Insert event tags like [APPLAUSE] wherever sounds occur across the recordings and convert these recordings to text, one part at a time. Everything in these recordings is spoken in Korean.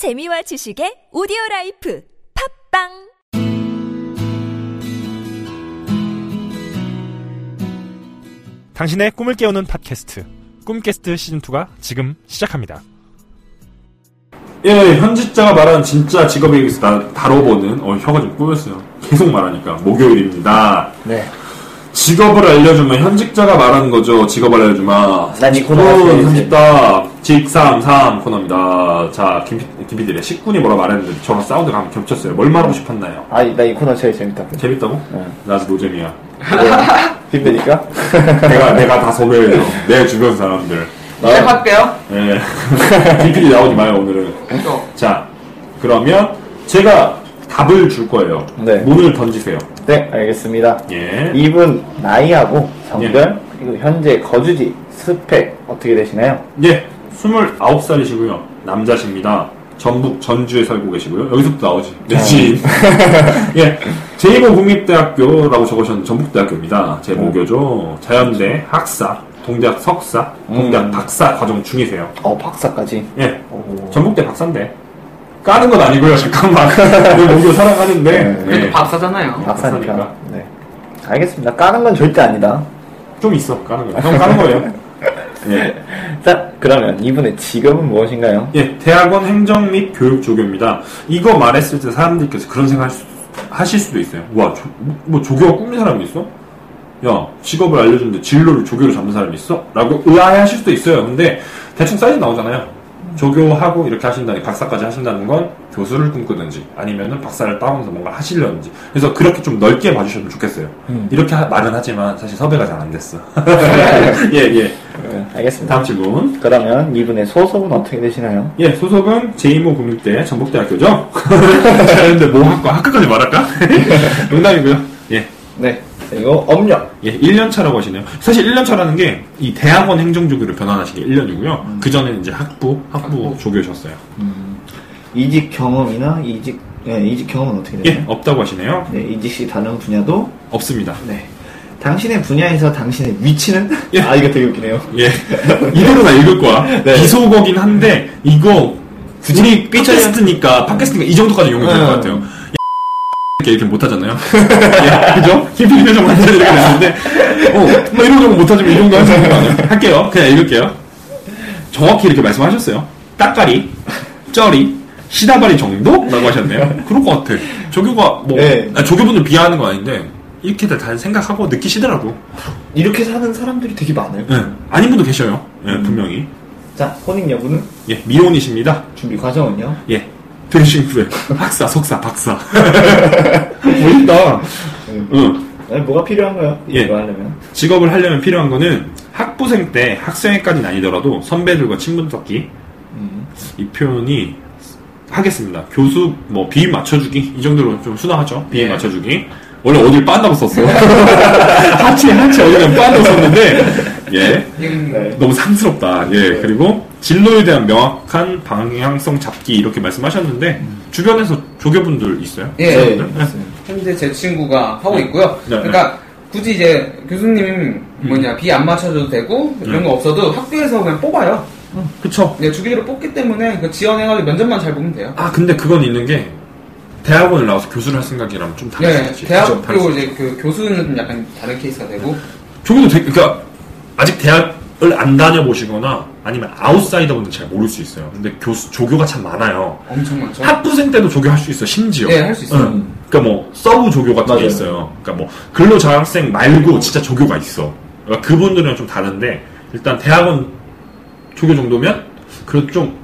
재미와 지식의 오디오 life 팟빵 당신의 꿈을 깨우는 팟캐스트 꿈깨스트 시즌2가 지금 시작합니다. 예, 현직자가 말하는 진짜 직업에 대해서 다, 다뤄보는, 어, 혀가 좀 꼬였어요. 계속 말하니까. 목요일입니다. 네. 직업을 알려주면 현직자가 말하는 거죠. 직업을 알려주마. 난이 코너 직군, 할때 현직다. 직삼삼 코너입니다. 자, 김, 김PD래. 식군이 뭐라 말했는데 저랑 사운드가 한번 겹쳤어요. 뭘 말하고 싶었나요? 아, 나 이 코너 제일 재밌다. 재밌다고? 네. 나 아직 노잼이야. 빈배니까? 내가, 내가 다 소개해줘. 내 주변 사람들. 시작할게요. 예. 김PD 나오지 마요, 오늘은. 또. 자, 그러면 제가 답을 줄 거예요. 네. 문을 던지세요. 네, 알겠습니다. 예. 이분 나이하고 성별, 그리고 현재 거주지, 스펙 어떻게 되시나요? 예. 29살이시고요. 남자십니다. 전북 전주에 살고 계시고요. 여기서부터 나오지. 내 지인. [LAUGHS] 예. 제2고 국립대학교라고 적으셨는 전북대학교입니다. 제 모교죠. 자연대 학사, 동대학 석사, 동대학 음. 박사 과정 중이세요. 어, 박사까지. 예. 오. 전북대 박사인데. 까는 건 아니고요. 잠깐만. [LAUGHS] 내 모교 사랑하는데. 네. 그래도 예. 박사잖아요. 박사니까. 박사니까. 네. 알겠습니다. 까는 건 절대 아니다. 좀 있어. 까는 거. 형 까는 거예요. 예. 자, 그러면 이분의 직업은 무엇인가요? 예, 대학원 행정 및 교육 조교입니다. 이거 말했을 때 사람들께서 그런 생각 하실 수도 있어요. 와, 조, 뭐 조교가 꾸민 사람이 있어? 야, 직업을 알려주는데 진로를 조교로 잡는 사람이 있어? 라고 의아해 하실 수도 있어요. 근데 대충 사이즈 나오잖아요. 조교하고 이렇게 하신다니 박사까지 하신다는 건 교수를 꿈꾸든지 아니면은 박사를 따오면서 뭔가 하시려는지 그래서 그렇게 좀 넓게 봐주셨으면 좋겠어요. 이렇게 하- 말은 하지만 사실 섭외가 잘 안 됐어. [LAUGHS] 예, 예. 네, 알겠습니다. 다음 질문. 그러면 이분의 소속은 어떻게 되시나요? 예, 소속은 제2모 국립대 전북대학교죠. [LAUGHS] 근데 뭐 학과 학과까지 말할까? [LAUGHS] 농담이고요. 예, 네. 그리고 업력. 예, 1년 차라고 하시네요. 사실 1년 차라는 게 이 대학원 행정조교로 변환하신 게 1년이고요. 그 전에는 이제 학부, 학부 조교셨어요. 이직 경험이나 이직, 네, 이직 경험은 어떻게 예, 되나요? 없다고 하시네요. 네, 이직 시 다른 분야도 없습니다. 네. 당신의 분야에서 당신의 위치는? 예. 아, 이거 되게 웃기네요. 예, 이대로 나 읽을 거야. [LAUGHS] 네. 비속어긴 한데 이거 우리 팟캐스트니까 팟캐스트니까 이 정도까지 용이 될것 음. 같아요. 이렇게 이렇게 못하잖아요. [LAUGHS] 예, 그죠? 김필 표정 만들어 이렇게 됐는데, 어, 뭐 이런 정도 못하지만 이 정도 하시는 거 아니에요? 할게요. 그냥 읽을게요. 정확히 이렇게 말씀하셨어요. 따까리, 쩌리, 시다바리 정도? 라고 하셨네요. 그럴 것 같아. 조교가 뭐, 네. 아, 조교분들 비하하는 건 아닌데, 이렇게들 다 생각하고 느끼시더라고. 이렇게 사는 사람들이 되게 많아요. 예, 아닌 분도 계셔요. 예, 분명히. 자, 혼인 여부는? 예, 미혼이십니다. 준비 과정은요? 예. 되신 후에 학사, 석사, 박사. 멋있다. 응. 네, 뭐가 필요한가요? 예. 이거 하려면. 직업을 하려면 필요한 거는 학부생 때 학생회까지는 아니더라도 선배들과 친분 쌓기. 음. 이 표현이 하겠습니다. 교수 뭐 비임 맞춰주기 이 정도로 좀 순화하죠. 비임 예. 맞춰주기. 원래 어딜 빤다고 썼어. [LAUGHS] 하체 하체 어디를 빤다고 썼는데 예. 네. 너무 상스럽다. 예. 그리고 진로에 대한 명확한 방향성 잡기 이렇게 말씀하셨는데 주변에서 조교분들 있어요? 예. 사람들? 네. 현재 제 친구가 하고 있고요. 네, 네. 그러니까 굳이 이제 교수님 뭐냐 비 안 맞춰줘도 되고 이런 네. 거 없어도 학교에서 그냥 뽑아요. 그쵸. 네, 주기로 뽑기 때문에 그 지원해가지고 면접만 잘 보면 돼요. 아 근데 그건 있는 게 대학원을 나와서 교수를 할 생각이라면 좀 다를 수 네, 있지. 대학교. 이제 그 교수는 좀 약간 다른 케이스가 되고 조교도 되게 그러니까 아직 대학을 안 다녀보시거나 아니면 아웃사이더 분들 잘 모를 수 있어요. 근데 교수 조교가 참 많아요. 엄청 많죠. 학부생 때도 조교 할 수 있어 심지어. 네, 할 수 있어요. 응. 그러니까 뭐 sub 조교 같은 게 맞아요. 있어요. 그러니까 뭐 근로장학생 말고 진짜 조교가 있어. 그러니까 그분들은 좀 다른데 일단 대학원 조교 정도면 그래도 좀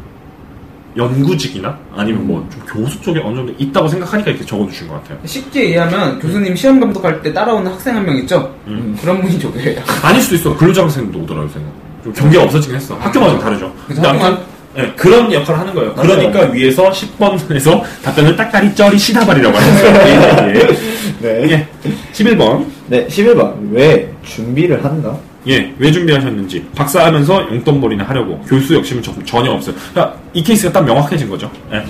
연구직이나 아니면 뭐 좀 교수 쪽에 어느 정도 있다고 생각하니까 이렇게 적어주신 것 같아요. 쉽게 이해하면 교수님 시험 감독할 때 따라오는 학생 한 명 있죠? 음. 그런 분이 조교예요. 아닐 수도 있어. 근로자학생도 오더라고요, 생각. 좀 경계가 없어지긴 했어. 학교마다 좀 다르죠. 그래서 근데 아무튼, 예, 그런 역할을 하는 거예요. 그러니까 위에서 10번에서 답변을 딱까리 쩌리 시다발이라고 하셨어요. [LAUGHS] 예, 네. 예. 11번. 네, 11번. 왜 준비를 한다? 예, 왜 준비하셨는지. 박사하면서 용돈벌이나 하려고. 교수 욕심은 저- 전혀 없어요. 그러니까 이 케이스가 딱 명확해진 거죠. 예.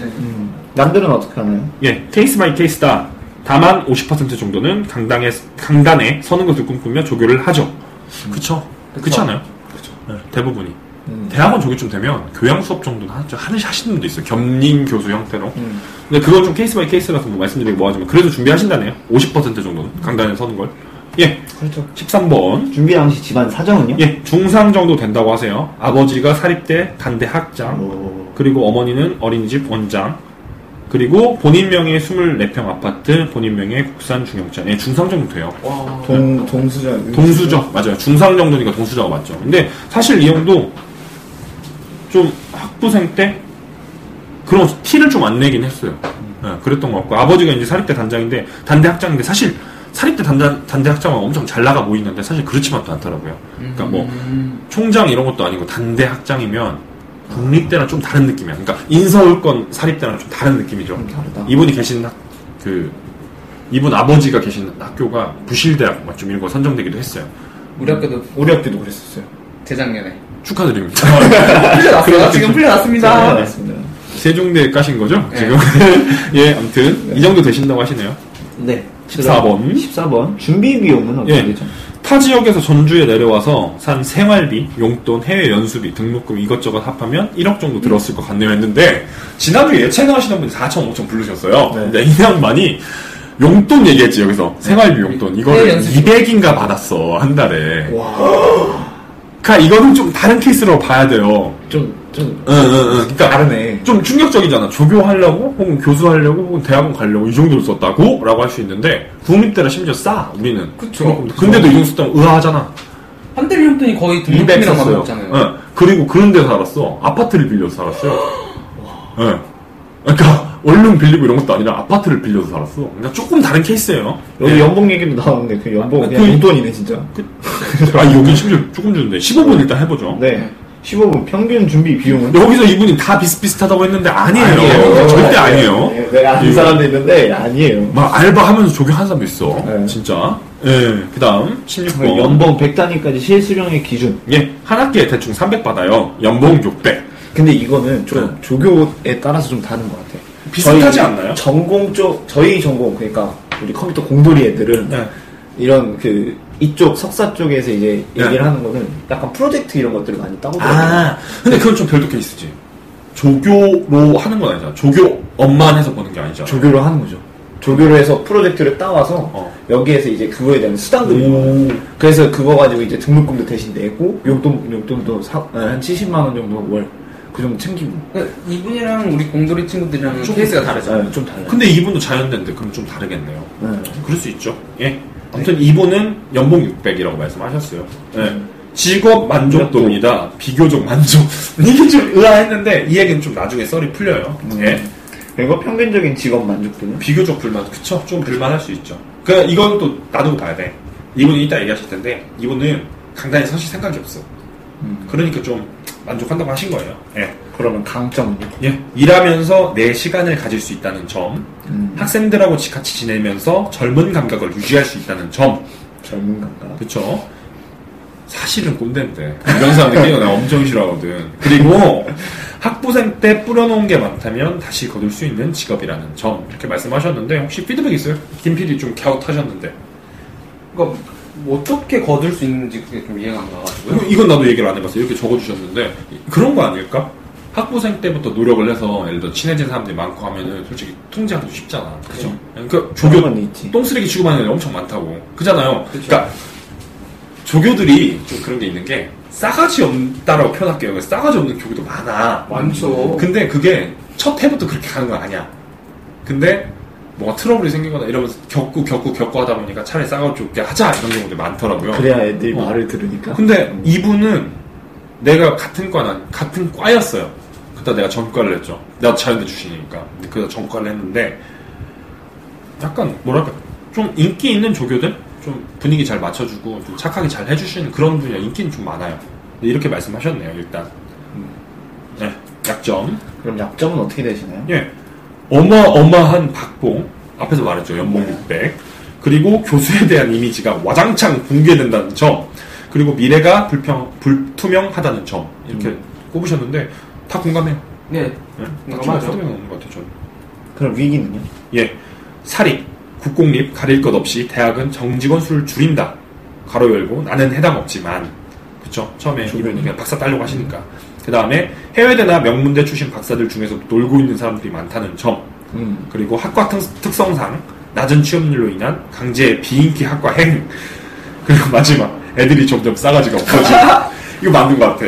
남들은 어떻게 하나요? 예, case by case다. 다만 50% 정도는 강당에, 강단에 서는 것을 꿈꾸며 조교를 하죠. 그쵸. 그렇지 않아요? 그렇죠. 네, 대부분이. 음. 대학원 조교쯤 되면 교양 수업 정도는 하- 하는 하시는 분도 있어요. 겸임 교수 형태로. 음. 근데 그건 좀 case by case라서 뭐 말씀드리기 뭐하지만 그래도 준비하신다네요. 50% 정도는 강단에 서는 걸. 예, 그렇죠. 13번. 준비 당시 집안 사정은요? 예, 중상 정도 된다고 하세요. 아버지가 사립대 단대 학장, 오. 그리고 어머니는 어린이집 원장, 그리고 본인 명의 24평 아파트, 본인 명의 국산 중형차. 예, 중상 정도 돼요. 와. 동, 동수저. 동수저 맞아요. 중상 정도니까 동수저가 맞죠. 근데 사실 이 형도 좀 학부생 때 그런 티를 좀 안 내긴 했어요. 예, 그랬던 것 같고 아버지가 이제 사립대 단장인데 단대 학장인데 사실 사립대 단장 단대 학장은 엄청 잘 나가 보이는데 사실 그렇지만도 않더라고요. 그러니까 뭐 음. 총장 이런 것도 아니고 단대 학장이면 국립대랑 좀 다른 느낌이야. 그러니까 인서울권 사립대랑 좀 다른 느낌이죠. 이분이 계신 학, 그 이분 아버지가 계신 학교가 부실대학 뭐좀 이런 거 선정되기도 했어요. 우리 학교도 우리 학교도 그랬었어요. 재작년에. 축하드립니다. 풀려났어요. 지금 풀려났습니다. 맞습니다. 세종대 까신 거죠? 네. 지금 [LAUGHS] 예, 아무튼 이 정도 되신다고 하시네요. 네. 14번. 14번. 준비 비용은 어떻게 예. 되죠? 타 지역에서 전주에 내려와서 산 생활비, 용돈, 해외 연수비, 등록금 이것저것 합하면 1억 정도 들었을 것 같네요 했는데 지난주에 예체능 하시는 분이 4천, 5천 부르셨어요. 네. 근데 이 양반이 용돈 얘기했지 여기서 생활비 용돈 해외 이거를 연수비. 200인가 받았어 한 달에. 와. 그러니까 이거는 좀 다른 케이스로 봐야 돼요. 좀, 좀. 응, 응, 응. 그러니까 다르네. 좀 충격적이잖아. 조교하려고, 혹은 교수하려고, 혹은 대학원 가려고 이 정도로 썼다고? 라고 할 수 있는데, 국립대라 심지어 싸, 우리는. 그쵸. 근데도 이 정도 썼다면 의아하잖아. 한달 용돈이 거의 200 등록금이랑. 맞았잖아요. 응. 그리고 그런 데 살았어. 아파트를 빌려서 살았어요. [GASPS] 응. 그러니까, 원룸 빌리고 이런 것도 아니라 아파트를 빌려서 살았어. 그러니까 조금 다른 케이스예요. 여기 예. 연봉 얘기도 나오는데 그 연봉 아, 그냥 그- 용돈이네 진짜. 아, 여기 심지어 조금 주는데. 15분 일단 해보죠. 네. 15분 평균 준비 비용은 여기서 이분이 다 비슷비슷하다고 했는데 아니에요. 절대 아니에요. 네, 네, 아는 사람도 있는데 아니에요. 막 알바하면서 조교하는 사람도 있어. 네. 진짜. 예. 그 다음, 16번. 연봉 100단위까지 실수령의 기준. 예. 한 학기에 대충 300 받아요. 연봉 600. 근데 이거는 좀 네. 조교에 따라서 좀 다른 것 같아요. 비슷하지 않나요? 전공 쪽 저희 전공 그러니까 우리 컴퓨터 공돌이 애들은 네. 이런 그 이쪽 석사 쪽에서 이제 네. 얘기를 하는 거는 약간 프로젝트 이런 것들을 많이 따보더라고요. 아, 근데 그건 좀 별도 케이스지. 조교로 하는 건 아니잖아. 조교 업만 해서 보는 게 아니잖아. 조교로 하는 거죠. 조교로 해서 프로젝트를 따와서 어. 여기에서 이제 그거에 대한 수당금이. 그래서 그거 가지고 이제 등록금도 대신 내고 용돈 용돈도 사- 아, 한 70만 원 정도 월 그 정도 챙기고 그러니까 이분이랑 우리 공돌이 친구들이랑 좀 케이스가 다르죠. 네, 좀 달라요. 근데 이분도 자연대인데 그럼 좀 다르겠네요. 네. 그럴 수 있죠. 예. 아무튼 이분은 연봉 600이라고 말씀하셨어요. 예. 직업 만족도입니다. 비교적 만족. [LAUGHS] 이게 좀 의아했는데 이 얘기는 좀 나중에 썰이 풀려요. 예. 그리고 평균적인 직업 만족도는 비교적 불만, 그쵸? 좀 불만할 수 있죠. 그, 이건 또 놔두고 봐야 돼. 이분은 이따 얘기하실 텐데, 이분은 강단에 서실 생각이 없어. 그러니까 좀 만족한다고 하신 거예요. 예. 그러면 강점은요? 예. 일하면서 내 시간을 가질 수 있다는 점, 음. 학생들하고 같이 지내면서 젊은 감각을 유지할 수 있다는 점, 젊은 감각. 그쵸? 사실은 꼰대인데. 이런 사람들이 내가 엄청 싫어하거든. 그리고 학부생 때 뿌려놓은 게 많다면 다시 거둘 수 있는 직업이라는 점. 이렇게 말씀하셨는데, 혹시 피드백 있어요? 김 PD 좀 갸웃하셨는데. 그러니까 뭐 어떻게 거둘 수 있는지 그게 좀 이해가 안 가가지고요. 이건 나도 얘기를 안 해봤어요. 이렇게 적어주셨는데, 그런 거 아닐까? 학부생 때부터 노력을 해서, 예를 들어 친해진 사람들이 많고 하면은 솔직히 통제하기도 쉽잖아. 그죠? 그러니까 조교. 똥쓰레기 취급하는 애들 엄청 많다고. 그잖아요. 그러니까 조교들이 좀 그런 게 있는 게 싸가지 없다라고 표현할게요. 그래서 싸가지 없는 교교도 많아. 많죠. 근데 그게 첫 해부터 그렇게 가는 건 아니야. 근데 뭔가 트러블이 생기거나 이러면서 겪고 겪고 겪고 하다 보니까 차라리 싸가지 없게 하자 이런 경우도 많더라고요. 그래야 애들이 어. 말을 들으니까. 근데 이분은 내가 같은 과는 같은 과였어요. 그때 내가 전과를 했죠. 내가 자연대 출신이니까. 그래서 전과를 했는데 약간 뭐랄까 좀 인기 있는 조교들 좀 분위기 잘 맞춰주고 좀 착하게 잘 해주시는 그런 분이 인기는 좀 많아요. 이렇게 말씀하셨네요 일단. 네 약점. 그럼 약점은 어떻게 되시나요? 예. 어마어마한 박봉. 앞에서 말했죠. 연봉 600. 그리고 교수에 대한 이미지가 와장창 붕괴된다는 점. 그리고 미래가 불평, 불투명하다는 점. 이렇게 꼽으셨는데, 다 공감해요. 네. 투명 없는 것 같아요, 저는. 그럼 위기는요? 예. 사립, 국공립 가릴 것 없이 대학은 정직원 수를 줄인다. 가로 열고 나는 해당 없지만 그쵸? 처음에 이분이 그냥 박사 따려고 하시니까. 그 다음에 해외대나 명문대 출신 박사들 중에서 놀고 있는 사람들이 많다는 점. 음. 그리고 학과 특, 특성상 낮은 취업률로 인한 강제 비인기 학과 행. 그리고 마지막 애들이 점점 싸가지가 없어지. [LAUGHS] 이거 맞는 것 같아.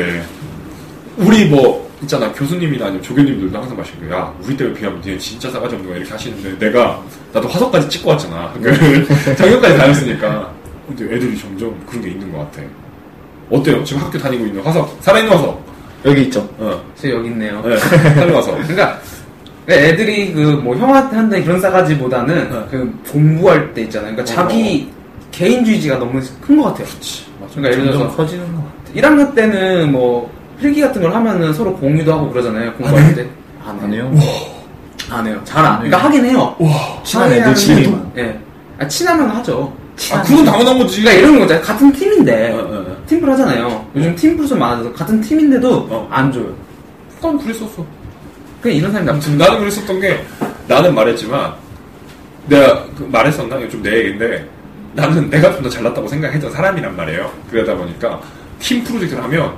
우리 뭐 있잖아 교수님이나 아니면 조교님들도 항상 마시는 거야. 우리 때에 비하면 니네 진짜 싸가지 없는 거야 이렇게 하시는데 내가 나도 화석까지 찍고 왔잖아. [LAUGHS] 그 작년까지 다녔으니까. 근데 애들이 점점 그런 게 있는 것 같아. 어때요? 지금 학교 다니고 있는 화석 살아있는 화석. 여기 있죠. 어. 저 여기 있네요. 네, [LAUGHS] 화석. 그러니까 애들이 그 뭐 형한테 그런 싸가지보다는 네. 그 공부할 때 있잖아요. 그러니까 자기 개인주의가 너무 큰 것 같아요. 그러니까 예를 들어서 커지는 것 같아. 1학년 때는 뭐 필기 같은 걸 하면은 서로 공유도 하고 그러잖아요. 공부할 때. 안 안 해요? 안 해요. 잘 안. 그러니까 하긴 해요. 친한 하긴 애들 하는데, 친해도? 예. 아, 친하면 하죠. 아, 그건 당연한 거지. 그러니까 이런 거잖아요. 같은 팀인데 어, 어, 어. 팀플 하잖아요. 요즘 팀플 좀 많아져서 같은 팀인데도 어. 안 줘요. 난 그랬었어. 그냥 이런 사람이 나쁜. 아무튼 나는 그랬었던 게 나는 말했지만 내가 그 말했었나 이거 좀내 얘기인데 나는 내가 좀 더 잘났다고 생각했던 사람이란 말이에요. 그러다 보니까 팀 프로젝트를 하면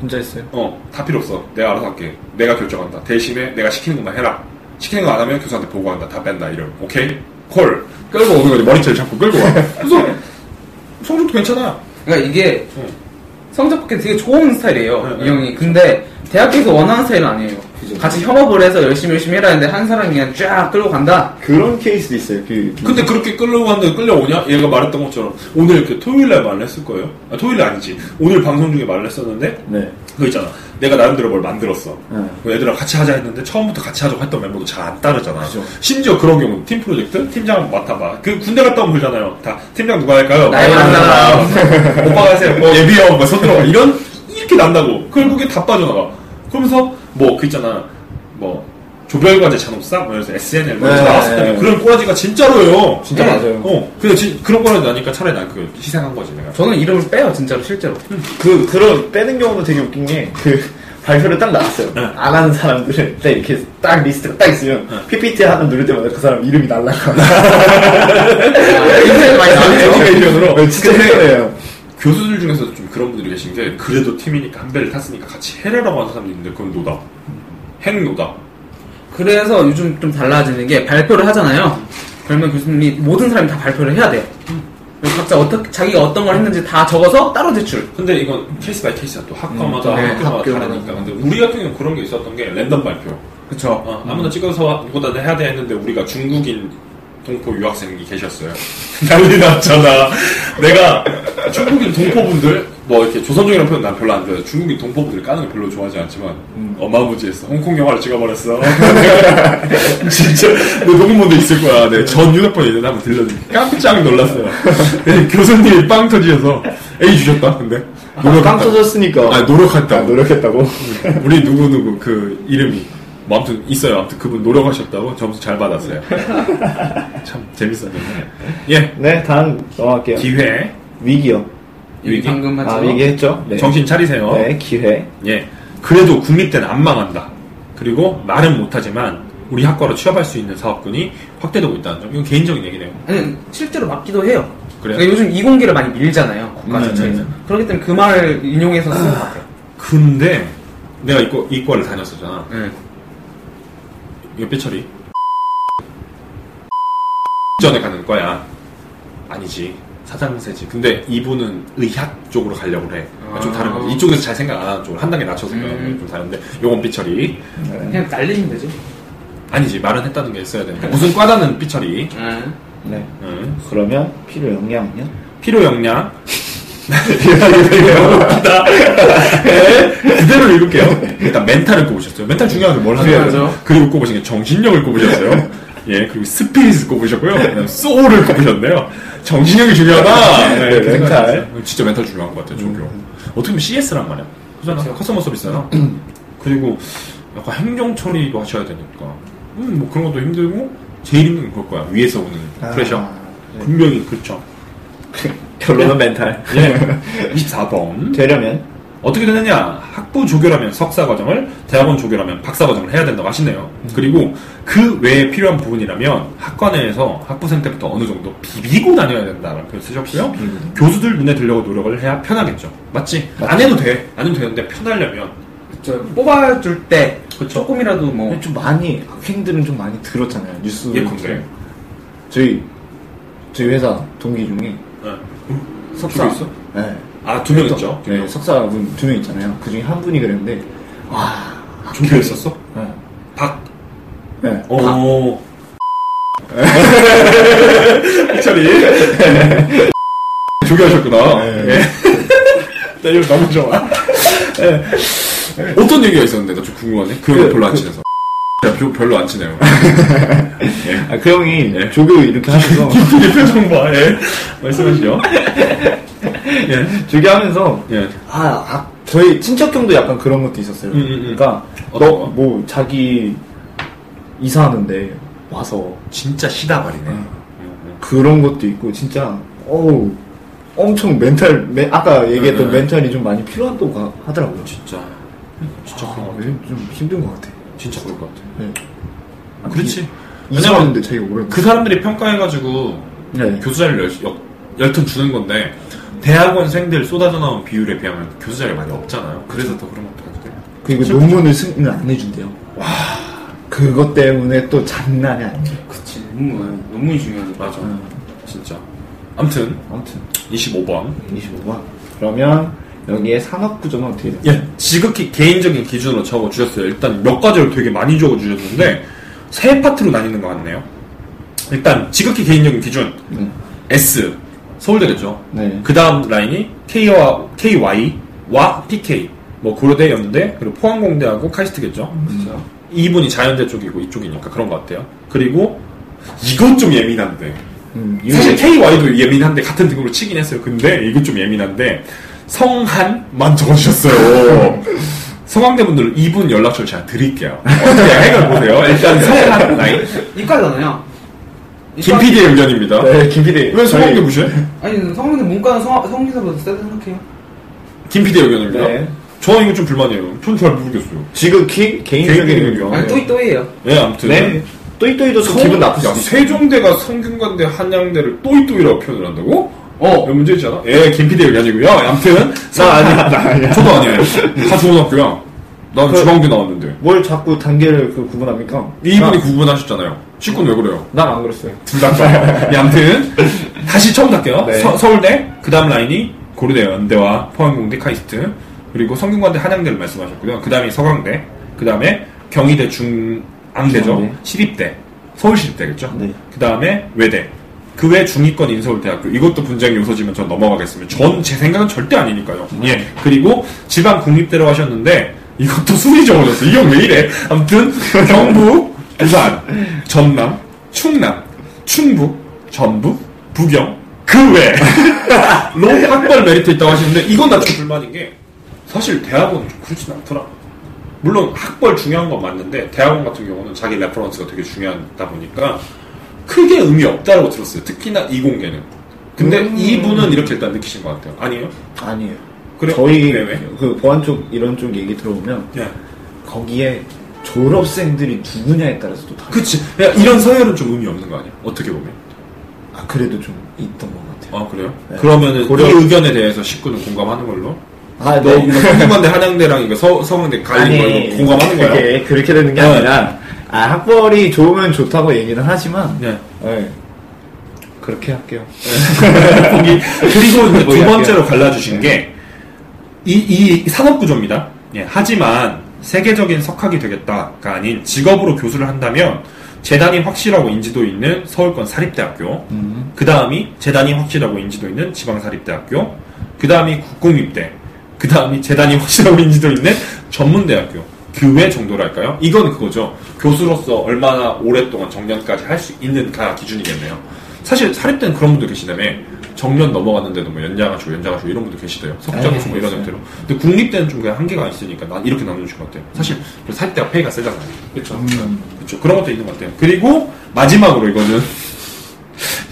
혼자 했어요? 어 다 필요 없어. 내가 알아서 할게. 내가 결정한다. 대신에 내가 시키는 것만 해라. 시키는 거 안 하면 교수한테 보고한다. 다 뺀다. 이런. 오케이? 콜. 끌고 오는 거지. 머리채를 잡고 끌고 와. [LAUGHS] 그래서 성적도 괜찮아. 그러니까 이게 어. 성적 받기 되게 좋은 스타일이에요. 네, 이 네. 형이. 근데 대학교에서 원하는 스타일은 아니에요. 같이 협업을 해서 열심히 열심히 해라 했는데 한 사람이 그냥 쫙 끌고 간다. 그런 케이스도 있어요. 그 근데 그렇게 끌려고 하는데 끌려오냐? 얘가 말했던 것처럼 오늘 이렇게 토요일 날 말을 했을 거예요. 아, 토요일 아니지. 오늘 방송 중에 말을 했었는데 네. 그거 있잖아. 내가 나름대로 뭘 만들었어. 네. 그 애들이랑 같이 하자 했는데 처음부터 같이 하자고 했던 멤버도 잘 안 따르잖아. 그죠. 심지어 그런 경우 팀 프로젝트 팀장 맡아봐. 그 군대 갔다 오면 그러잖아요. 다 팀장 누가 할까요? 나이 많은 사람. [LAUGHS] 오빠가 하세요. 뭐 예비형 뭐 손들어 이런 이렇게 난다고. 결국에 다 빠져나가. 그러면서 뭐 그 있잖아. 뭐 조별과제 잔혹사 뭐 그래서 SNL 뭐 네, 나왔을 때 네. 그런 꼬라지가 진짜로예요. 진짜 맞아요. 어. 근데 진- 그런 꼬라지 나니까 차라리 난그 희생한 거지 내가. 저는 이름을 빼요, 진짜로, 실제로. 그 그런 빼는 경우도 되게 웃긴 게그 [LAUGHS] 발표를 딱 나왔어요. 네. 안 하는 사람들은 딱 이렇게 딱 리스트가 딱 있으면 PPT 하나 누를 때마다 그 사람 이름이 날라가. 인터넷 많이 나왔죠. 의견으로. [LAUGHS] 네, 진짜 그래요. [LAUGHS] 교수들 중에서도 좀 그런 분들이 계신 게 그래도 팀이니까 한 배를 탔으니까 같이 해라라고 하는 사람도 있는데 그건 노다. 행노다. 그래서 요즘 좀 달라지는 게 발표를 하잖아요. 그러면 교수님이 모든 사람이 다 발표를 해야 돼요. 각자 어떻게, 자기가 어떤 걸 했는지 다 적어서 따로 제출. 근데 이건 case by case야 또 학과마다 음, 네, 학교마다. 다르니까 근데 우리 같은 경우는 그런 게 있었던 게 랜덤 발표 그쵸. 어, 아무나 찍어서 누구다 해야 돼 했는데 우리가 중국인 동포 유학생이 계셨어요. [LAUGHS] 난리 났잖아. 내가 중국인 동포분들 뭐 이렇게 조선족이라는 표현 난 별로 안 좋아해 중국인 동포분들 까는 거 별로 좋아하지 않지만 어마무지했어 홍콩 영화를 찍어버렸어. [LAUGHS] 진짜 너 녹음본도 있을 거야. 내가 전 휴대폰에 있는데 한번 들려줄게 깜짝 놀랐어요. 교수님이 빵 터지셔서 A 주셨다 근데? 빵 터졌으니까. 아 노력했다고? 아, 노력했다고. 우리 누구누구 그 이름이 뭐 아무튼 있어요 아무튼 그분 노력하셨다고 점수 잘 받았어요 [LAUGHS] 참 재밌었는데 예 네, 다음 넘어갈게요. 기회 위기요. 여기 방금 하죠. 아, 위기 했죠? 네. 정신 차리세요 네, 기회. 예 그래도 국립대는 안 망한다 그리고 말은 못하지만 우리 학과로 취업할 수 있는 사업군이 확대되고 있다는 점 이건 개인적인 얘기네요 아니, 실제로 맞기도 해요. 그래요? 그러니까 요즘 이공계를 많이 밀잖아요. 국가 네, 자체에서. 네, 네. 그렇기 때문에 그 말을 인용해서 쓴것 같아요. 근데 내가 이과, 이과를 다녔었잖아 네. 이거 삐처리. 전에 가는 거야. 아니지. 사장세지. 근데 이분은 의학 쪽으로 가려고 그래. 아, 좀 다른 거지. 이쪽에서 잘 생각 안 하는 쪽으로. 한 단계 낮춰서 생각하는 음. 게좀 다른데. 요건 삐처리. 그냥 날리면 되죠. 아니지. 말은 했다는 게 있어야 되는데 무슨 과다는 삐처리. 네. 네. 응. 그러면 필요 역량은요? 필요 역량 배고프다. 네, 그대로 읽을게요. 일단 멘탈을 꼽으셨어요. 멘탈 중요한 게뭘 거죠? 중요하죠. 그리고 꼽으신 게 정신력을 꼽으셨어요. 예, 그리고 스피릿을 꼽으셨고요. 소울을 꼽으셨네요. 정신력이 중요하다. 네, 멘탈. 진짜 멘탈 중요한 것 같아요, 조교. 어떻게 보면 CS란 말이야. 그잖아. customer service잖아. 그리고 약간 행정 처리도 하셔야 되니까. 음, 뭐 그런 것도 힘들고, 제일 힘든 건 그럴 거야. 위에서 오는 pressure. 아, 네. 분명히 그렇죠. [LAUGHS] 결론은 멘탈. 예. [LAUGHS] 24번. 되려면 어떻게 되느냐? 학부 조교라면 석사 과정을, 대학원 조교라면 박사 과정을 해야 된다고 하시네요. 그리고 그 외에 필요한 부분이라면 학과 내에서 학부생 때부터 어느 정도 비비고 다녀야 된다는 표현 쓰셨고요. 교수들 눈에 들려고 노력을 해야 편하겠죠. 맞지? 안 해도 돼. 안 해도 되는데 편하려면 저 뽑아줄 때 그쵸. 조금이라도 뭐 근데 좀 많이 학생들은 좀 많이 들었잖아요 뉴스. 예컨대. 저희 저희 회사 동기 중에 네. 석사 있어? 네. 아, 두 명 있죠? 두 네, 명. 석사분 두 명 있잖아요. 그 중에 한 분이 그랬는데 와. 조교 했었어? 네. 박. 네. 오. 희철이. [LAUGHS] 조교하셨구나. 네. 예. 나 이거 너무 좋아. 예. 어떤 얘기가 있었는데 나 좀 궁금하네. 그 그- 별로 안 그- 친해서. 야, 별- 별로 안 친해요. [LAUGHS] 아, 그 형이 예. 조교 이렇게 하면서 이 표정 봐. 예. 말씀하시죠. 예. 조교 하면서 예. 아, 아, 저희 친척 형도 약간 그런 것도 있었어요. 음, 음, 음. 그러니까? 너 뭐 자기 이사하는데 와서 진짜 시다 말이네. 음. 그런 것도 있고 진짜 어우 엄청 멘탈 메- 아까 얘기했던 음. 멘탈이 좀 많이 필요하다고 가- 하더라고요. 진짜. 진짜 아, 좀 힘든 것 같아. 진짜 그럴 것 같아. 네. 그렇지. 이사하는데 자기가 오래 그 사람들이 평가해가지고 네. 교수 자리를 열, 열, 열 턴 주는 건데 대학원생들 쏟아져 나온 비율에 비하면 교수 자리가 많이 없잖아요. 그래서 더 그런 것도 같아요. 그리고 슬프죠. 논문을 승인을 안 해준대요. 와 그것 때문에 또 장난이 아니에요. 그치 논문 논문이 중요하니까 맞아. 진짜. 아무튼 아무튼 25번. 25번. 그러면 여기에 산업 구조는 어떻게 돼요? 예, 지극히 개인적인 기준으로 적어 주셨어요. 일단 몇 가지로 되게 많이 적어 주셨는데 세 파트로 나뉘는 것 같네요. 일단 지극히 개인적인 기준 네. S 서울대겠죠. 네. 그 다음 라인이 K와 KY와 PK 뭐 고려대, 연대 그리고 포항공대하고 카이스트겠죠. 그렇죠. 이분이 자연대 쪽이고 이쪽이니까 그런 것 같아요. 그리고 이건 좀 예민한데 음, 사실 KY도 예민한데 같은 등급으로 치긴 했어요. 근데 이거 좀 예민한데 성한만 적어주셨어요. 성황대 분들 이분 연락처를 제가 드릴게요. 어떻게 해결 보세요. 일단 성한 라인 이과잖아요 김 PD의 의견입니다. 네, 김PD. 왜 성황대 무시해? 아니 성민대 문과는 성, 성민대보다 세다 생각해요 김 PD의 의견입니다. 네. 저 이거 좀 불만이에요. 전 잘 모르겠어요. 지극히 개인적인 개인적인 의견. 아니 또이 또이에요 예, 아무튼. 네. 또이또이도 좀 성- 기분 있어. 세종대가 성균관대 한양대를 또이또이라고 표현을 한다고? 어 문제지 않아? 예, 김PD 의견이고요. 아무튼. 나 아니야, 나 아니야. 저도 아니에요. 다 좋은 학교야. 난 그- 주방대 나왔는데. 뭘 자꾸 단계를 그 구분합니까? 이분이 구분하셨잖아요. 식구는 왜 그래요? 난 안 그랬어요. 둘다 네, 아무튼 다시 처음부터 할게요. 네. 서, 서울대, 그 다음 라인이 고려대, 연대와 포항공대, 카이스트, 그리고 성균관대, 한양대를 말씀하셨고요. 그 다음이 서강대, 그 다음에 경희대, 중앙대죠. 중앙대. 시립대, 서울시립대겠죠. 네. 그 다음에 외대. 그 외 중위권 인서울대학교 이것도 분쟁 요소지만 전 넘어가겠습니다. 전 제 생각은 절대 아니니까요. 예. 그리고 지방 국립대로 하셨는데 이것도 순위 적어졌어. 이 형 왜 이래? 아무튼 경북, 부산, 전남, 충남, 충북, 전북, 부경, 그 외. [LAUGHS] 로 학벌 메리트 있다고 하시는데 이건 나좀 불만인 게 사실 대학원은 좀 그렇진 않더라. 물론 학벌 중요한 건 맞는데 대학원 같은 경우는 자기 reference가 되게 중요하다 보니까 크게 의미 없다고 들었어요. 특히나 이공계는. 근데 음. 이분은 이렇게 일단 느끼신 것 같아요. 아니에요? 아니에요. 그래? 저희 왜, 왜? 그 보안 쪽 이런 쪽 얘기 들어보면 예. 거기에 졸업생들이 누구냐에 따라서도 다. 그치. 야, 이런 서열은 좀 의미 없는 거 아니야? 어떻게 보면. 아 그래도 좀 있던 것 같아요. 아, 그래요? 네. 그러면은 고려- 이 의견에 대해서 식구는 공감하는 걸로? 아너 이거 성균관대 한양대랑 이거 서, 서강대 갈린 거 이거 공감하는 거야? 그게 그렇게 되는 게 네. 아니라 아 학벌이 좋으면 좋다고 얘기는 하지만 네. 네. 그렇게 할게요. [LAUGHS] 거기 그리고 뭐 두 번째로 갈라주신 게 이 이 산업 구조입니다. 예, 하지만 세계적인 석학이 되겠다가 아닌 직업으로 교수를 한다면 재단이 확실하고 인지도 있는 서울권 사립대학교, 음. 그 다음이 재단이 확실하고 인지도 있는 지방사립대학교, 그 다음이 국공립대, 그 다음이 재단이 [LAUGHS] 확실하고 인지도 있는 전문대학교, 교외 정도랄까요? 이건 그거죠. 교수로서 얼마나 오랫동안 정년까지 할 수 있는가 기준이겠네요. 사실 사립대는 그런 분들 계시다며 정년 넘어갔는데도 뭐 연장하시고 연장하시고 이런 분들 계시대요. 석장하시고 뭐 이런. 형태로. 근데 국립대는 좀 그냥 한계가 있으니까 난 이렇게 나눠주신 것 같아요. 사실 사립대가 페이가 세잖아요. 그렇죠. 그렇죠. 그런 것도 있는 것 같아요. 그리고 마지막으로 이거는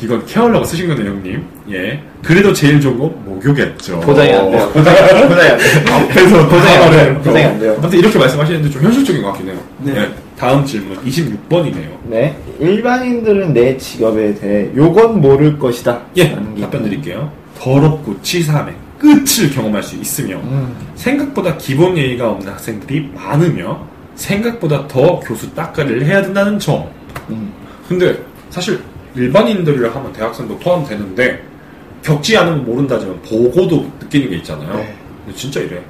이건 케어라고 쓰신 거네요, 형님. 예. 그래도 제일 좋은 건 목욕이었죠. 보장이 안 돼요. 어. 보장이, 보장이 안 돼요. 앞에서 보장이 안 돼요. 어. [LAUGHS] 보장이 안 돼요. 아무튼 이렇게 말씀하시는데 좀 현실적인 것 같긴 해요. 네. 다음 질문 26번이네요. 네. 일반인들은 내 직업에 대해 요건 모를 것이다. 예, 답변 드릴게요. 더럽고 치사함의 끝을 경험할 수 있으며 음. 생각보다 기본 예의가 없는 학생들이 많으며 생각보다 더 교수 따까리를 해야 된다는 점. 음. 근데 사실 일반인들이라 하면 대학생도 포함되는데 겪지 않으면 모른다지만 보고도 느끼는 게 있잖아요. 네. 근데 진짜 이래.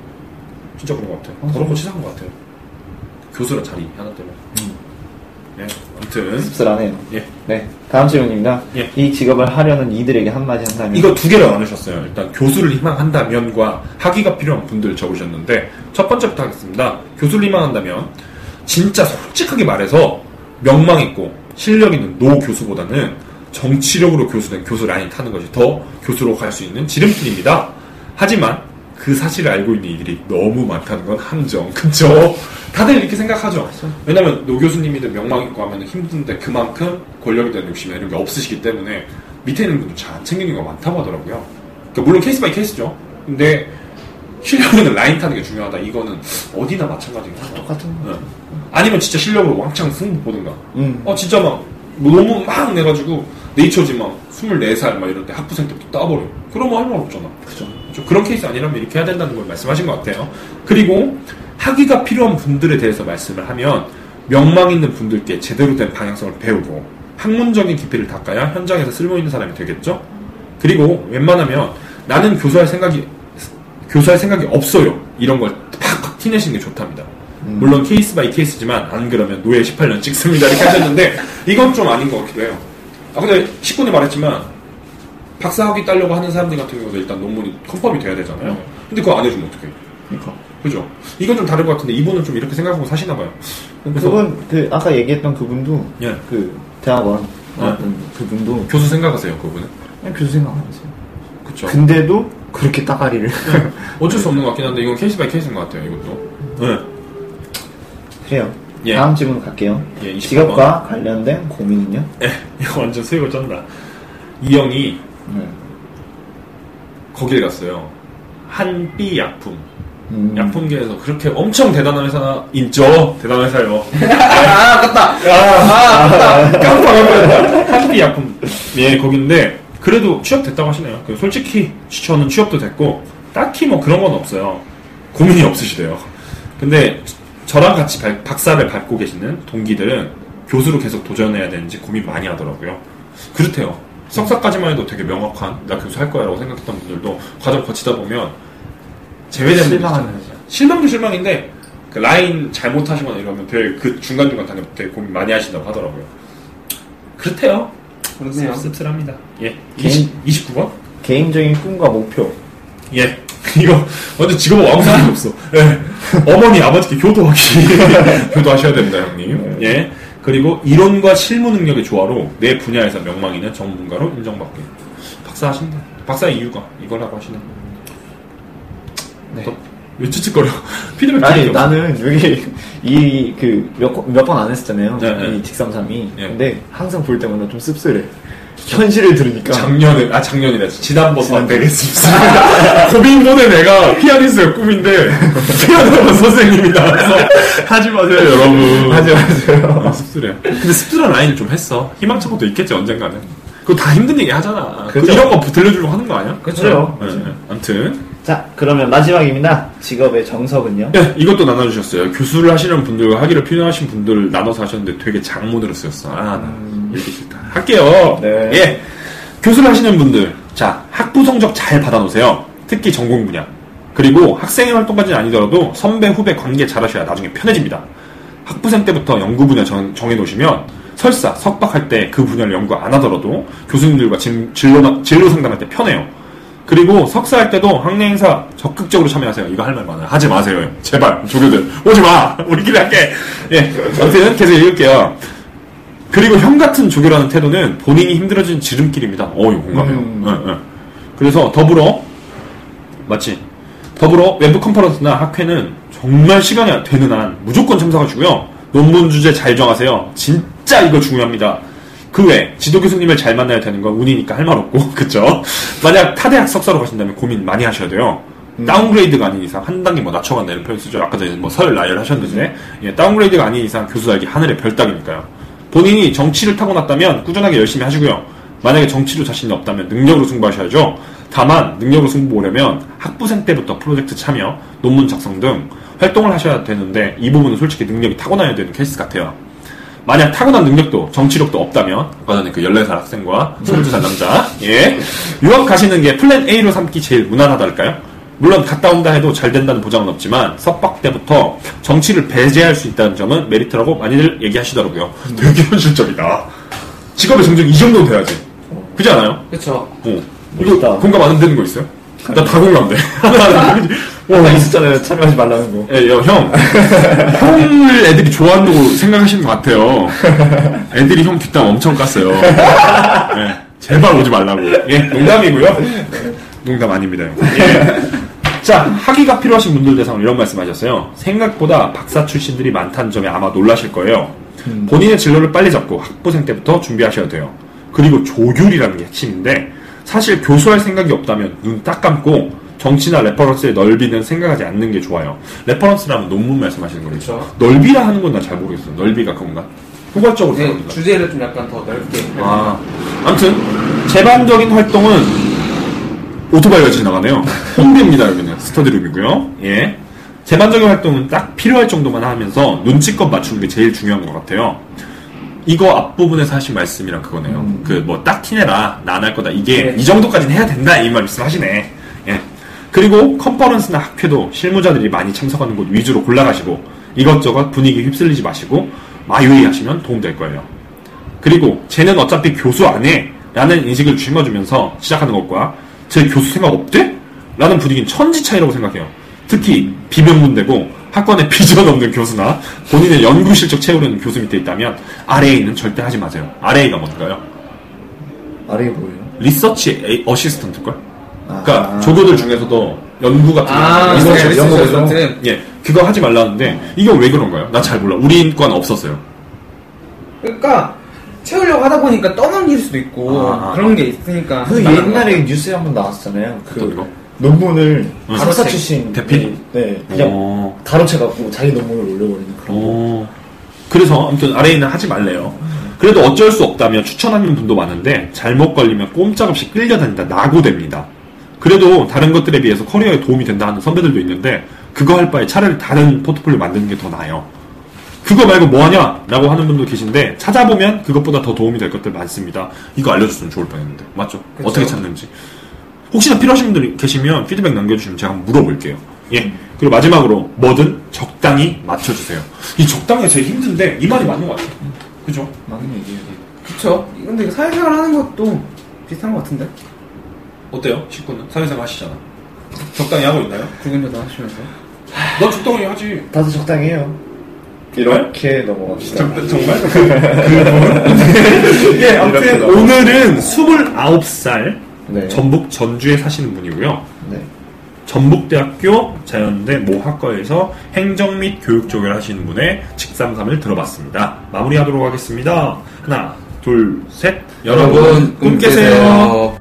진짜 그런 것 같아요. 더럽고 치사한 것 같아요. 교수랑 자리 하나 때문에. 네, 아무튼 씁쓸하네요. 예. 네. 다음 질문입니다. 예. 이 직업을 하려는 이들에게 한마디 한다면. 이거 두 개로 나누셨어요. 일단 교수를 희망한다면과 학위가 필요한 분들 적으셨는데 첫 번째부터 하겠습니다. 교수를 희망한다면 진짜 솔직하게 말해서 명망 있고 실력 있는 노 교수보다는 정치력으로 교수된 교수 라인 타는 것이 더 교수로 갈 수 있는 지름길입니다. 하지만 그 사실을 알고 있는 이들이 너무 많다는 건 함정. [LAUGHS] 그쵸? 다들 이렇게 생각하죠. 왜냐면 노 교수님이든 명망 있고 하면 힘든데 그만큼 권력에 대한 욕심이나 이런 게 없으시기 때문에 밑에 있는 분들 잘 안 챙기는 거 많다고 하더라고요. 그러니까 물론 case by case죠. 근데 실력에는 라인 타는 게 중요하다. 이거는 어디나 마찬가지인 거죠. 똑같은 거. 네. 아니면 진짜 실력으로 왕창 승부 보든가. 음. 어 진짜 막 너무 막 내가지고 네이처지 막 24살 막 이럴 때 학부생 때부터 따버려. 그러면 할 말 없잖아. 그죠. 그런 케이스 아니라면 이렇게 해야 된다는 걸 말씀하신 것 같아요. 그리고 학위가 필요한 분들에 대해서 말씀을 하면 명망 있는 분들께 제대로 된 방향성을 배우고 학문적인 깊이를 닦아야 현장에서 쓸모 있는 사람이 되겠죠. 그리고 웬만하면 나는 교수할 생각이 교수할 생각이 없어요. 이런 걸 팍팍 티내시는 게 좋답니다. 물론 case by case지만 안 그러면 노예 18년 찍습니다. 이렇게 하셨는데 이건 좀 아닌 것 같기도 해요. 아 근데 19에 말했지만 박사학위 따려고 하는 사람들 같은 경우도 일단 논문이 confirm이 돼야 되잖아요. 근데 그거 안 해주면 어떡해. 그러니까. 그죠? 이건 좀 다른 것 같은데 이분은 좀 이렇게 생각하고 사시나 봐요. 그래서 그, 아까 얘기했던 그분도, 예. 그, 대학원, 나왔던 그분도, 교수 생각하세요, 그분은? 그냥 교수 생각 안 하세요. 그쵸. 근데도, 그렇게 따가리를. 어쩔 수 없는 것 같긴 한데 이건 case by case인 것 같아요, 이것도. 네. 그래요. 예. 다음 질문 갈게요. 예, 28번. 직업과 관련된 고민은요? 예, [LAUGHS] 이거 완전 수익을 쩐다. 이 형이 네. 거길 갔어요. 한비 약품. 음. 약품계에서 그렇게 엄청 대단한 회사 있죠. 대단한 회사요. [LAUGHS] 아, 아깝다. 깜빡 한비 약품. 예, 거긴데 그래도 취업됐다고 하시네요. 그 솔직히 저는 취업도 됐고 딱히 뭐 그런 건 없어요. 고민이 없으시대요. 근데 저랑 같이 발- 박사를 밟고 계시는 동기들은 교수로 계속 도전해야 되는지 고민 많이 하더라고요. 그렇대요. 석사까지만 해도 되게 명확한 나 교수 할 거야라고 생각했던 분들도 과정 거치다 보면 제외되는 실망하는. 실망도 실망인데 그 라인 잘못하시거나 이러면 되게 그 중간 중간 다녀 되게 고민 많이 하신다고 하더라고요. 그렇대요. 그렇네요. 씁쓸합니다. 예. 개인- 20, 29번? 개인적인 꿈과 목표. 예. [LAUGHS] 이거 완전 직업 아무 상관이 없어. 예. 어머니, 아버지께 교도하기. [LAUGHS] 교도하셔야 됩니다, 형님. 예. 그리고 이론과 실무 능력의 조화로 내 분야에서 명망 있는 전문가로 인정받게. 박사 하신다. 박사의 이유가 이거라고 하시네. 네. 또, 왜 찌찌거려? [LAUGHS] 피드백 아니. 나는 여기, 이, 그, 몇, 몇 번 안 했었잖아요. 네, 네. 이 직삼삼이. 예. 근데 항상 볼 때마다 좀 씁쓸해. 현실을 들으니까. 작년에, 아, 작년이래. 지난번. 뵙겠습니다. [LAUGHS] 고민본에 내가 피아니스트의 꿈인데, 피아노 선생님이 나와서, 하지 마세요, 여러분. 하지 마세요. 아, 씁쓸해. 근데 씁쓸한 라인을 좀 했어. 희망찬 것도 있겠지, 언젠가는. 그거 다 힘든 얘기 하잖아. 그 그죠. 이런 거 들려주려고 하는 거 아니야? 그죠. 네, 네. 아무튼. 자, 그러면 마지막입니다. 직업의 정석은요? 네, 이것도 나눠주셨어요. 교수를 하시는 분들과 학위를 필요하신 분들 나눠서 하셨는데 되게 장문으로 쓰였어. 아, 나 읽기 싫다. 할게요. 네. 예. 교수를 하시는 분들. 자, 학부 성적 잘 받아놓으세요. 특히 전공 분야. 그리고 학생의 활동까지는 아니더라도 선배, 후배 관계 잘 하셔야 나중에 편해집니다. 학부생 때부터 연구 분야 정, 정해놓으시면 설사, 석박할 때 그 분야를 연구 안 하더라도 교수님들과 진, 진로, 진로 상담할 때 편해요. 그리고 석사할 때도 학내 행사 적극적으로 참여하세요. 이거 할 말 많아요. 하지 마세요. 제발 조교들 오지 마. 우리끼리 할게. 예. 아무튼 계속 읽을게요. 그리고 형 같은 조교라는 태도는 본인이 힘들어진 지름길입니다. 어, 이거 공감해요. 음. 예, 예. 그래서 더불어 맞지? 더불어 웹 컨퍼런스나 학회는 정말 시간이 되는 한 무조건 참석하시고요. 논문 주제 잘 정하세요. 진짜 이거 중요합니다. 그 외 지도 교수님을 잘 만나야 되는 건 운이니까 할 말 없고 [LAUGHS] 그쵸? 만약 타대학 석사로 가신다면 고민 많이 하셔야 돼요. downgrade가 아닌 이상 한 단계 뭐 낮춰간다 이런 표현 쓰죠. 아까 전에 뭐설 나열 하셨는데 예, downgrade가 아닌 이상 교수 달기 하늘의 별 따기니까요. 본인이 정치를 타고났다면 꾸준하게 열심히 하시고요. 만약에 정치로 자신이 없다면 능력으로 승부하셔야죠. 다만 능력으로 승부하려면 학부생 때부터 프로젝트 참여, 논문 작성 등 활동을 하셔야 되는데 이 부분은 솔직히 능력이 타고나야 되는 케이스 같아요. 만약 타고난 능력도 정치력도 없다면 아까 전에 그 14살 학생과 22살 남자 예 유학 가시는 게 plan A로 삼기 제일 무난하달까요? 물론 갔다 온다 해도 잘 된다는 보장은 없지만 석박 때부터 정치를 배제할 수 있다는 점은 메리트라고 많이들 얘기하시더라고요. 되게 현실적이다. 직업의 성적이 이 정도는 돼야지. 그렇지 않아요? 그쵸. 어. 이거 공감 안 되는 거 있어요? 나 다 공감돼. [LAUGHS] 나 있었잖아요. 참여하지 말라는 거. 예, 여, 형. 형을 애들이 좋아한다고 생각하시는 것 같아요. 애들이 형 뒷담 엄청 깠어요. 예, 제발 오지 말라고. 예, 농담이고요. 농담 아닙니다. 형. 예. 자, 학위가 필요하신 분들 대상으로 이런 말씀 하셨어요. 생각보다 박사 출신들이 많다는 점에 아마 놀라실 거예요. 본인의 진로를 빨리 잡고 학부생 때부터 준비하셔야 돼요. 그리고 조율이라는 게 핵심인데, 사실 교수할 생각이 없다면 눈 딱 감고 정치나 reference의 넓이는 생각하지 않는 게 좋아요. reference라면 논문 말씀하시는 거죠. 그쵸. 넓이라 하는 건 난 잘 모르겠어요. 넓이가 그건가? 포괄적으로 네. 주제를 좀 약간 더 넓게. 아, 아무튼 제반적인 활동은 오토바이가 지나가네요. 홍대입니다 여기는 스터디룸이고요. 예. 제반적인 활동은 딱 필요할 정도만 하면서 눈치껏 맞추는 게 제일 중요한 것 같아요. 이거 앞부분에서 하신 말씀이랑 그거네요. 그뭐 딱 티내라 나 안 할 거다 이게 네. 이 정도까지는 해야 된다 이 말씀 하시네. 예. 그리고 컨퍼런스나 학회도 실무자들이 많이 참석하는 곳 위주로 골라가시고 이것저것 분위기 휩쓸리지 마시고 my way 하시면 도움될 거예요. 그리고 쟤는 어차피 교수 안 해. 라는 인식을 심어주면서 시작하는 것과 쟤 교수 생각 없대? 라는 분위기는 천지 차이라고 생각해요. 특히 비명문대고 학과에 [LAUGHS] 비전 없는 교수나 본인의 연구 실적 채우려는 교수 밑에 있다면 RA는 절대 하지 마세요. RA가 뭔가요? RA 뭐예요? research a- assistant걸? 그러니까 아. 조교들 중에서도 연구 같은 아, 거 이거 research assistant. 예, 그거 하지 말라는데 이건 왜 그런가요? 나 잘 몰라. 우리 과는 없었어요. 그러니까 채우려고 하다 보니까 떠넘길 수도 있고 아, 아, 그런 게 있으니까 그 말라고. 옛날에 뉴스에 한번 나왔었잖아요. 어떤 그 거? 논문을 응. 박사 가로채기. 출신 대필? 네, 그냥 어. 가로채 갖고 자기 논문을 올려버리는 그런 거. 어. 그래서 아무튼 RA는 하지 말래요. 그래도 어쩔 수 없다면 추천하는 분도 많은데 잘못 걸리면 꼼짝없이 끌려다니다 낙오됩니다. 그래도 다른 것들에 비해서 커리어에 도움이 된다 하는 선배들도 있는데 그거 할 바에 차라리 다른 포트폴리오 만드는 게 더 나아요. 그거 말고 뭐 하냐? 라고 하는 분도 계신데 찾아보면 그것보다 더 도움이 될 것들 많습니다. 이거 알려줬으면 좋을 뻔했는데. 맞죠? 그쵸. 어떻게 찾는지. 혹시나 필요하신 분들이 계시면 피드백 남겨주시면 제가 한번 물어볼게요. 예. 그리고 마지막으로 뭐든 적당히 맞춰주세요. 이 적당히 제일 힘든데 이 말이 맞는 것 같아요. 그죠? 맞는 얘기예요. 그쵸 근데 사회생활 하는 것도 비슷한 것 같은데 어때요? 식구는? 사회생활 하시잖아. 적당히 하고 있나요? 굵은 여도 하시면서 너 적당히 하지. 다들 적당히 해요. 이렇게 넘어갑시다. 정, 정말? 그, 그, [LAUGHS] 예, 아무튼 이렇게 오늘은 29살 네. 전북 전주에 사시는 분이고요. 네. 전북대학교 자연대 모학과에서 행정 및 교육 쪽을 하시는 분의 직삼삼을 들어봤습니다. 마무리하도록 하겠습니다. 하나, 둘, 셋. 여러분, 꿈 깨세요.